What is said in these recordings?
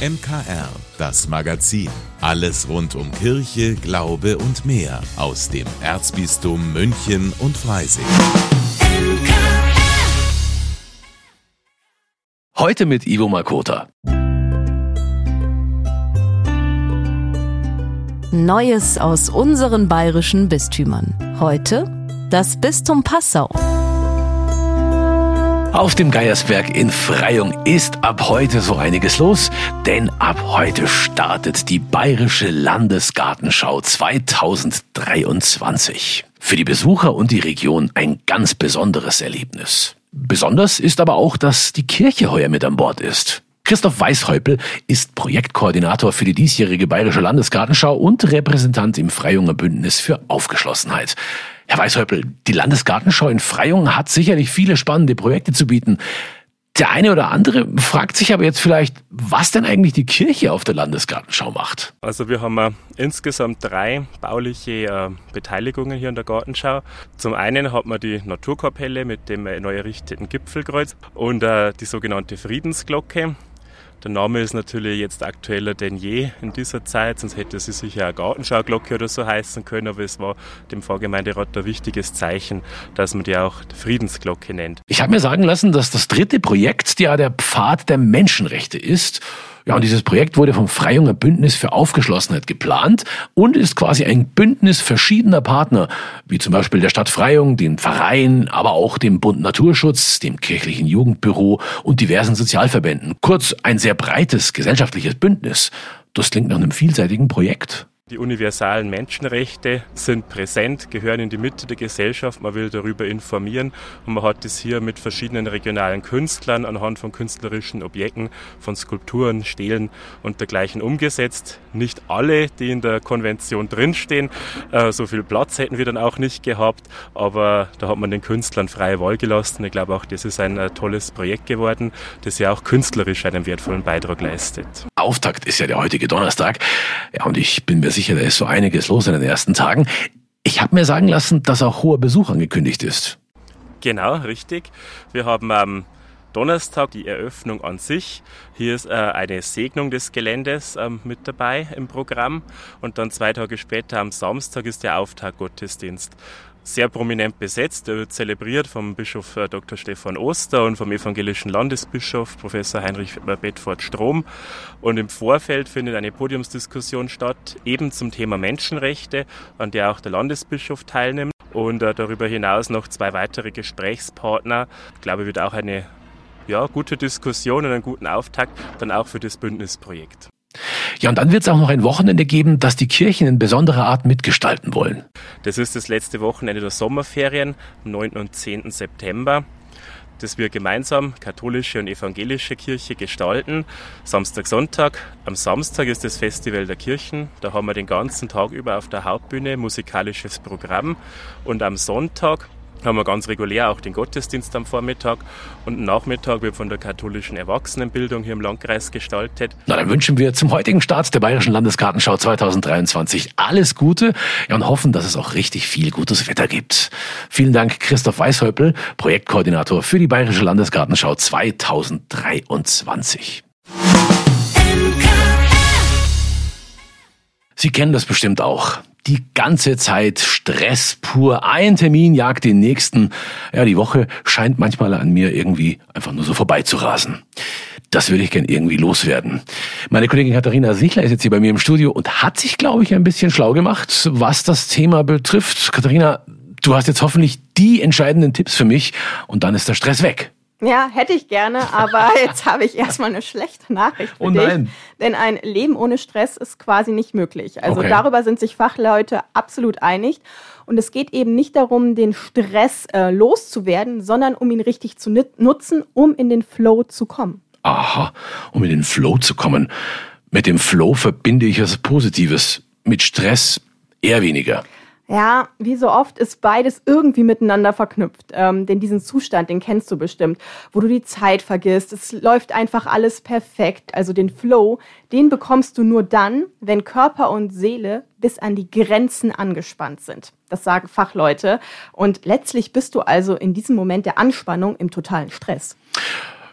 MKR, das Magazin. Alles rund um Kirche, Glaube und mehr aus dem Erzbistum München und Freising. Heute mit Ivo Makota. Neues aus unseren bayerischen Bistümern. Heute das Bistum Passau. Auf dem Geiersberg in Freyung ist ab heute so einiges los, denn ab heute startet die Bayerische Landesgartenschau 2023. Für die Besucher und die Region ein ganz besonderes Erlebnis. Besonders ist aber auch, dass die Kirche heuer mit an Bord ist. Christoph Weishäupel ist Projektkoordinator für die diesjährige Bayerische Landesgartenschau und Repräsentant im Freyunger Bündnis für Aufgeschlossenheit. Herr Weishäupel, die Landesgartenschau in Freyung hat sicherlich viele spannende Projekte zu bieten. Der eine oder andere fragt sich aber jetzt vielleicht, was denn eigentlich die Kirche auf der Landesgartenschau macht. Also wir haben äh, insgesamt drei bauliche äh, Beteiligungen hier in der Gartenschau. Zum einen hat man die Naturkapelle mit dem äh, neu errichteten Gipfelkreuz und die sogenannte Friedensglocke. Der Name ist natürlich jetzt aktueller denn je in dieser Zeit, sonst hätte sie sicher eine Gartenschauglocke oder so heißen können, aber es war dem Pfarrgemeinderat ein wichtiges Zeichen, dass man die auch Friedensglocke nennt. Ich habe mir sagen lassen, dass das dritte Projekt ja der Pfad der Menschenrechte ist ja, und dieses Projekt wurde vom Freiunger Bündnis für Aufgeschlossenheit geplant und ist quasi ein Bündnis verschiedener Partner, wie zum Beispiel der Stadt Freyung, den Verein, aber auch dem Bund Naturschutz, dem kirchlichen Jugendbüro und diversen Sozialverbänden. Kurz ein sehr breites gesellschaftliches Bündnis. Das klingt nach einem vielseitigen Projekt. Die universalen Menschenrechte sind präsent, gehören in die Mitte der Gesellschaft. Man will darüber informieren und man hat es hier mit verschiedenen regionalen Künstlern anhand von künstlerischen Objekten, von Skulpturen, Stelen und dergleichen umgesetzt. Nicht alle, die in der Konvention drinstehen, äh, so viel Platz hätten wir dann auch nicht gehabt, aber da hat man den Künstlern freie Wahl gelassen. Ich glaube auch, das ist ein äh, tolles Projekt geworden, das ja auch künstlerisch einen wertvollen Beitrag leistet. Auftakt ist ja der heutige Donnerstag. Ja, und ich bin mir sicher, da ist so einiges los in den ersten Tagen. Ich habe mir sagen lassen, dass auch hoher Besuch angekündigt ist. Genau, richtig. Wir haben am Donnerstag die Eröffnung an sich. Hier ist äh, eine Segnung des Geländes ähm, mit dabei im Programm. Und dann zwei Tage später am Samstag ist der Auftaktgottesdienst sehr prominent besetzt. Er wird zelebriert vom Bischof äh, Dr. Stefan Oster und vom evangelischen Landesbischof Professor Heinrich Bedford Strom. Und im Vorfeld findet eine Podiumsdiskussion statt, eben zum Thema Menschenrechte, an der auch der Landesbischof teilnimmt. Und äh, darüber hinaus noch zwei weitere Gesprächspartner. Ich glaube, wird auch eine ja, gute Diskussion und einen guten Auftakt dann auch für das Bündnisprojekt. Ja, und dann wird es auch noch ein Wochenende geben, das die Kirchen in besonderer Art mitgestalten wollen. Das ist das letzte Wochenende der Sommerferien, am 9. und 10. September das wir gemeinsam katholische und evangelische Kirche gestalten. Samstag, Sonntag. Am Samstag ist das Festival der Kirchen. Da haben wir den ganzen Tag über auf der Hauptbühne musikalisches Programm. Und am Sonntag haben wir ganz regulär auch den Gottesdienst am Vormittag und Nachmittag wird von der katholischen Erwachsenenbildung hier im Landkreis gestaltet. Na, dann wünschen wir zum heutigen Start der Bayerischen Landesgartenschau 2023 alles Gute und hoffen, dass es auch richtig viel gutes Wetter gibt. Vielen Dank, Christoph Weishäupel, Projektkoordinator für die Bayerische Landesgartenschau 2023. Sie kennen das bestimmt auch die ganze Zeit Stress pur. Ein Termin jagt den nächsten. Ja, die Woche scheint manchmal an mir irgendwie einfach nur so vorbeizurasen. Das würde ich gern irgendwie loswerden. Meine Kollegin Katharina Sichler ist jetzt hier bei mir im Studio und hat sich, glaube ich, ein bisschen schlau gemacht, was das Thema betrifft. Katharina, du hast jetzt hoffentlich die entscheidenden Tipps für mich und dann ist der Stress weg. Ja, hätte ich gerne, aber jetzt habe ich erstmal eine schlechte Nachricht für oh nein. dich. Denn ein Leben ohne Stress ist quasi nicht möglich. Also okay. darüber sind sich Fachleute absolut einig. Und es geht eben nicht darum, den Stress äh, loszuwerden, sondern um ihn richtig zu nutzen, um in den Flow zu kommen. Aha, um in den Flow zu kommen. Mit dem Flow verbinde ich was Positives. Mit Stress eher weniger. Ja, wie so oft ist beides irgendwie miteinander verknüpft. Ähm, denn diesen Zustand, den kennst du bestimmt, wo du die Zeit vergisst. Es läuft einfach alles perfekt. Also den Flow, den bekommst du nur dann, wenn Körper und Seele bis an die Grenzen angespannt sind. Das sagen Fachleute. Und letztlich bist du also in diesem Moment der Anspannung im totalen Stress.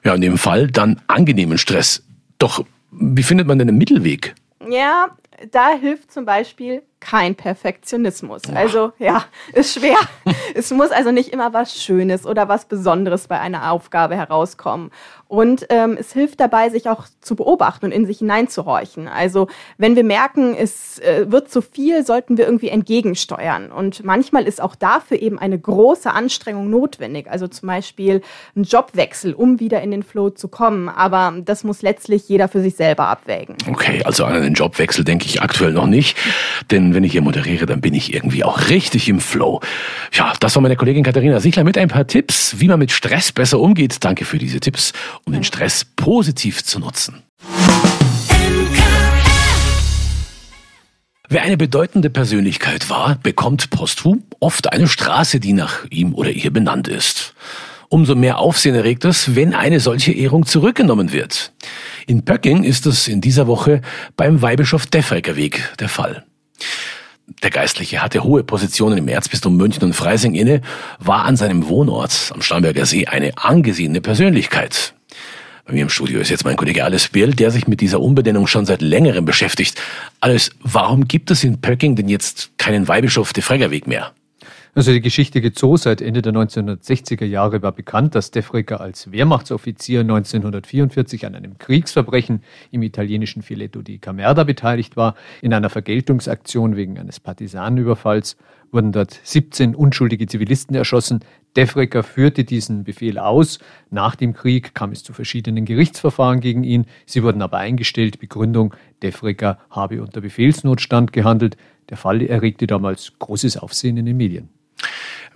Ja, in dem Fall dann angenehmen Stress. Doch Wie findet man denn einen Mittelweg? Ja, da hilft zum Beispiel kein Perfektionismus. Also ja, ist schwer. es muss also nicht immer was Schönes oder was Besonderes bei einer Aufgabe herauskommen. Und ähm, es hilft dabei, sich auch zu beobachten und in sich hineinzuhorchen. Also wenn wir merken, es äh, wird zu viel, sollten wir irgendwie entgegensteuern. Und manchmal ist auch dafür eben eine große Anstrengung notwendig. Also zum Beispiel ein Jobwechsel, um wieder in den Flow zu kommen. Aber das muss letztlich jeder für sich selber abwägen. Okay, also an einen Jobwechsel denke ich aktuell noch nicht. Denn wenn ich hier moderiere, dann bin ich irgendwie auch richtig im Flow. Ja, das war meine Kollegin Katharina Sichler mit ein paar Tipps, wie man mit Stress besser umgeht. Danke für diese Tipps um den Stress positiv zu nutzen. Wer eine bedeutende Persönlichkeit war, bekommt posthum oft eine Straße, die nach ihm oder ihr benannt ist. Umso mehr Aufsehen erregt es, wenn eine solche Ehrung zurückgenommen wird. In Pöcking ist es in dieser Woche beim Weihbischof Defrecker Weg der Fall. Der Geistliche hatte hohe Positionen im Erzbistum München und Freising inne, war an seinem Wohnort am Starnberger See eine angesehene Persönlichkeit. Bei mir im Studio ist jetzt mein Kollege Alice Birl, der sich mit dieser Umbenennung schon seit längerem beschäftigt. Alice, warum gibt es in Pöcking denn jetzt keinen Weihbischof de Freggerweg mehr? Also die Geschichte geht so, seit Ende der 1960er Jahre war bekannt, dass Defreger als Wehrmachtsoffizier 1944 an einem Kriegsverbrechen im italienischen Filetto di Camerda beteiligt war. In einer Vergeltungsaktion wegen eines Partisanenüberfalls wurden dort 17 unschuldige Zivilisten erschossen. Defrecker führte diesen Befehl aus. Nach dem Krieg kam es zu verschiedenen Gerichtsverfahren gegen ihn. Sie wurden aber eingestellt. Begründung, Defrecker habe unter Befehlsnotstand gehandelt. Der Fall erregte damals großes Aufsehen in den Medien.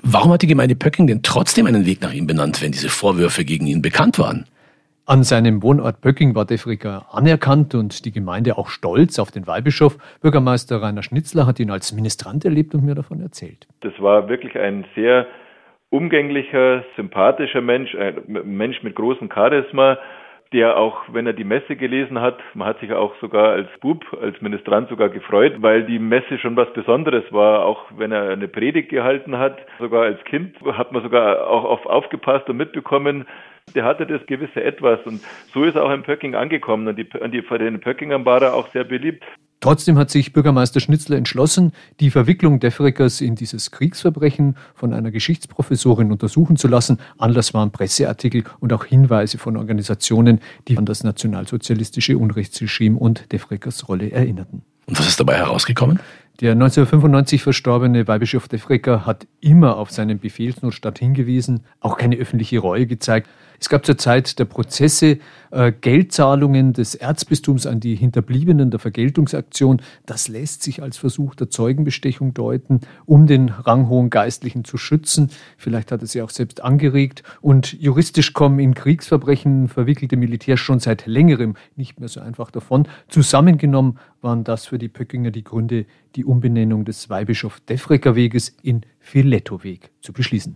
Warum hat die Gemeinde Pöcking denn trotzdem einen Weg nach ihm benannt, wenn diese Vorwürfe gegen ihn bekannt waren? An seinem Wohnort Böcking war Defricker anerkannt und die Gemeinde auch stolz auf den Weihbischof. Bürgermeister Rainer Schnitzler hat ihn als Ministrant erlebt und mir davon erzählt. Das war wirklich ein sehr umgänglicher, sympathischer Mensch, ein Mensch mit großem Charisma, der auch, wenn er die Messe gelesen hat, man hat sich auch sogar als Bub, als Ministrant sogar gefreut, weil die Messe schon was Besonderes war, auch wenn er eine Predigt gehalten hat. Sogar als Kind hat man sogar auch auf aufgepasst und mitbekommen, der hatte das gewisse Etwas und so ist er auch in Pöcking angekommen und die, an die, bei den Pöckingern war er auch sehr beliebt. Trotzdem hat sich Bürgermeister Schnitzler entschlossen, die Verwicklung Defreckers in dieses Kriegsverbrechen von einer Geschichtsprofessorin untersuchen zu lassen. Anlass waren Presseartikel und auch Hinweise von Organisationen, die an das nationalsozialistische Unrechtsregime und Defreckers Rolle erinnerten. Und was ist dabei herausgekommen? Der 1995 verstorbene Weihbischof Defrecker hat immer auf seinen Befehlsnotstand hingewiesen, auch keine öffentliche Reue gezeigt. Es gab zur Zeit der Prozesse äh, Geldzahlungen des Erzbistums an die Hinterbliebenen der Vergeltungsaktion. Das lässt sich als Versuch der Zeugenbestechung deuten, um den ranghohen Geistlichen zu schützen. Vielleicht hat er sie auch selbst angeregt. Und juristisch kommen in Kriegsverbrechen verwickelte Militärs schon seit längerem nicht mehr so einfach davon. Zusammengenommen waren das für die Pöckinger die Gründe, die Umbenennung des Weihbischof Defrecker Weges in Filetto-Weg zu beschließen.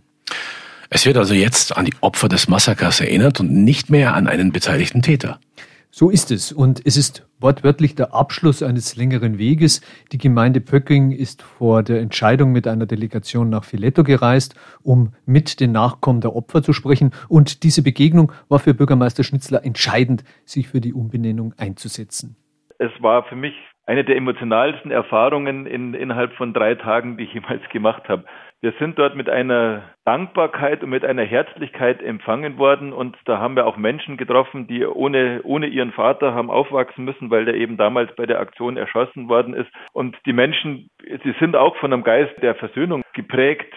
Es wird also jetzt an die Opfer des Massakers erinnert und nicht mehr an einen beteiligten Täter. So ist es. Und es ist wortwörtlich der Abschluss eines längeren Weges. Die Gemeinde Pöcking ist vor der Entscheidung mit einer Delegation nach Filetto gereist, um mit den Nachkommen der Opfer zu sprechen. Und diese Begegnung war für Bürgermeister Schnitzler entscheidend, sich für die Umbenennung einzusetzen. Es war für mich eine der emotionalsten Erfahrungen in, innerhalb von drei Tagen, die ich jemals gemacht habe. Wir sind dort mit einer Dankbarkeit und mit einer Herzlichkeit empfangen worden und da haben wir auch Menschen getroffen, die ohne, ohne ihren Vater haben aufwachsen müssen, weil der eben damals bei der Aktion erschossen worden ist. Und die Menschen, sie sind auch von einem Geist der Versöhnung geprägt.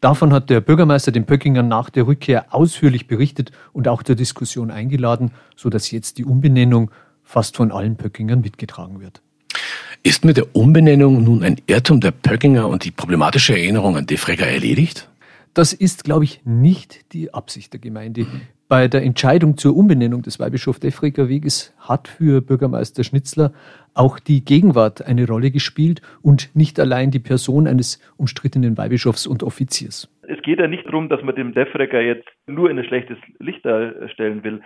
Davon hat der Bürgermeister den Pöckingern nach der Rückkehr ausführlich berichtet und auch zur Diskussion eingeladen, sodass jetzt die Umbenennung fast von allen Pöckingern mitgetragen wird. Ist mit der Umbenennung nun ein Irrtum der Pöckinger und die problematische Erinnerung an Defregger erledigt? Das ist, glaube ich, nicht die Absicht der Gemeinde. Bei der Entscheidung zur Umbenennung des Weihbischof Defreger Weges hat für Bürgermeister Schnitzler auch die Gegenwart eine Rolle gespielt und nicht allein die Person eines umstrittenen Weihbischofs und Offiziers. Es geht ja nicht darum, dass man dem Defreger jetzt nur in ein schlechtes Licht darstellen will.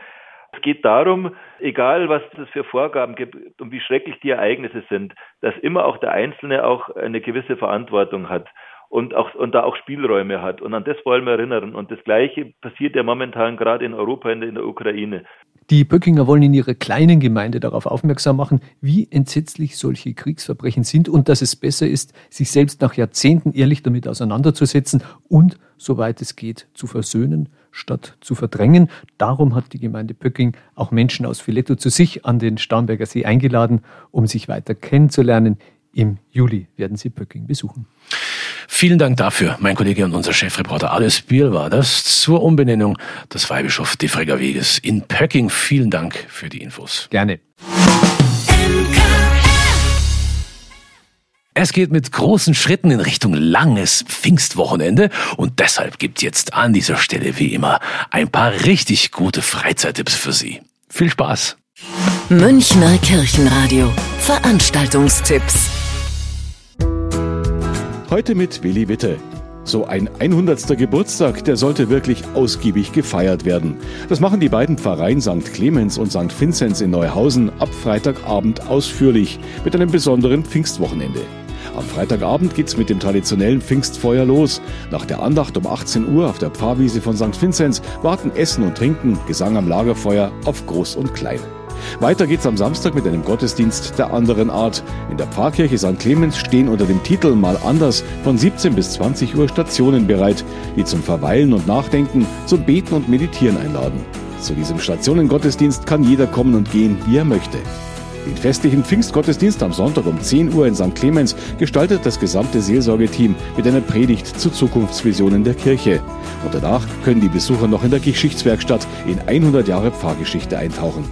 Es geht darum, egal was es für Vorgaben gibt und wie schrecklich die Ereignisse sind, dass immer auch der Einzelne auch eine gewisse Verantwortung hat und auch und da auch Spielräume hat. Und an das wollen wir erinnern. Und das Gleiche passiert ja momentan gerade in Europa, in der Ukraine. Die Böckinger wollen in ihrer kleinen Gemeinde darauf aufmerksam machen, wie entsetzlich solche Kriegsverbrechen sind und dass es besser ist, sich selbst nach Jahrzehnten ehrlich damit auseinanderzusetzen und, soweit es geht, zu versöhnen, statt zu verdrängen. Darum hat die Gemeinde Pöcking auch Menschen aus Filetto zu sich an den Starnberger See eingeladen, um sich weiter kennenzulernen. Im Juli werden sie Pöcking besuchen. Vielen Dank dafür, mein Kollege und unser Chefreporter Alles Biel war das zur Umbenennung des Weihbischof Defregger Weges in Pöcking. Vielen Dank für die Infos. Gerne. Es geht mit großen Schritten in Richtung langes Pfingstwochenende und deshalb gibt jetzt an dieser Stelle wie immer ein paar richtig gute Freizeittipps für Sie. Viel Spaß! Münchner Kirchenradio. Veranstaltungstipps. Heute mit Willi Witte. So ein 100. Geburtstag, der sollte wirklich ausgiebig gefeiert werden. Das machen die beiden Pfarreien St. Clemens und St. Vinzenz in Neuhausen ab Freitagabend ausführlich mit einem besonderen Pfingstwochenende. Am Freitagabend geht's mit dem traditionellen Pfingstfeuer los. Nach der Andacht um 18 Uhr auf der Pfarrwiese von St. Vinzenz warten Essen und Trinken, Gesang am Lagerfeuer auf Groß und Klein. Weiter geht's am Samstag mit einem Gottesdienst der anderen Art. In der Pfarrkirche St. Clemens stehen unter dem Titel Mal anders von 17 bis 20 Uhr Stationen bereit, die zum Verweilen und Nachdenken, zum Beten und Meditieren einladen. Zu diesem Stationengottesdienst kann jeder kommen und gehen, wie er möchte. Den festlichen Pfingstgottesdienst am Sonntag um 10 Uhr in St. Clemens gestaltet das gesamte Seelsorgeteam mit einer Predigt zu Zukunftsvisionen der Kirche. Und danach können die Besucher noch in der Geschichtswerkstatt in 100 Jahre Pfarrgeschichte eintauchen.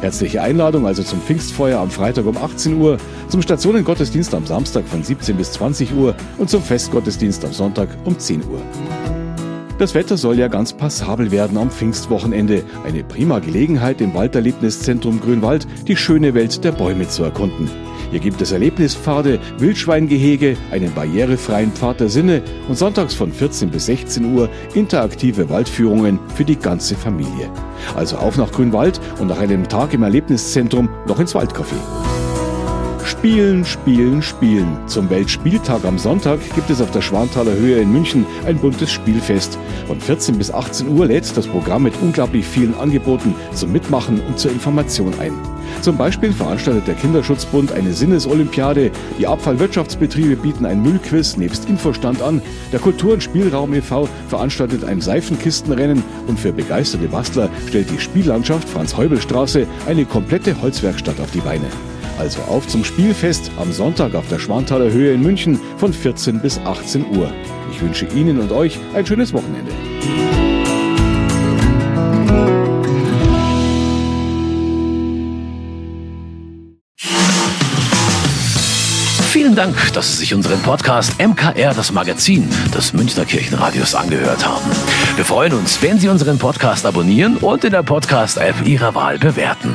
Herzliche Einladung also zum Pfingstfeuer am Freitag um 18 Uhr, zum Stationengottesdienst am Samstag von 17 bis 20 Uhr und zum Festgottesdienst am Sonntag um 10 Uhr. Das Wetter soll ja ganz passabel werden am Pfingstwochenende. Eine prima Gelegenheit im Walderlebniszentrum Grünwald, die schöne Welt der Bäume zu erkunden. Hier gibt es Erlebnispfade, Wildschweingehege, einen barrierefreien Pfad der Sinne und sonntags von 14 bis 16 Uhr interaktive Waldführungen für die ganze Familie. Also auf nach Grünwald und nach einem Tag im Erlebniszentrum noch ins Waldcafé. Spielen, spielen, spielen. Zum Weltspieltag am Sonntag gibt es auf der Schwanthaler Höhe in München ein buntes Spielfest. Von 14 bis 18 Uhr lädt das Programm mit unglaublich vielen Angeboten zum Mitmachen und zur Information ein. Zum Beispiel veranstaltet der Kinderschutzbund eine Sinnesolympiade, die Abfallwirtschaftsbetriebe bieten ein Müllquiz nebst Infostand an, der Kultur- und Spielraum e.V. veranstaltet ein Seifenkistenrennen und für begeisterte Bastler stellt die Spiellandschaft Franz-Heubel-Straße eine komplette Holzwerkstatt auf die Beine. Also auf zum Spielfest am Sonntag auf der Schwanthaler Höhe in München von 14 bis 18 Uhr. Ich wünsche Ihnen und euch ein schönes Wochenende. Vielen Dank, dass Sie sich unseren Podcast MKR, das Magazin des Münchner Kirchenradios, angehört haben. Wir freuen uns, wenn Sie unseren Podcast abonnieren und in der Podcast-App Ihrer Wahl bewerten.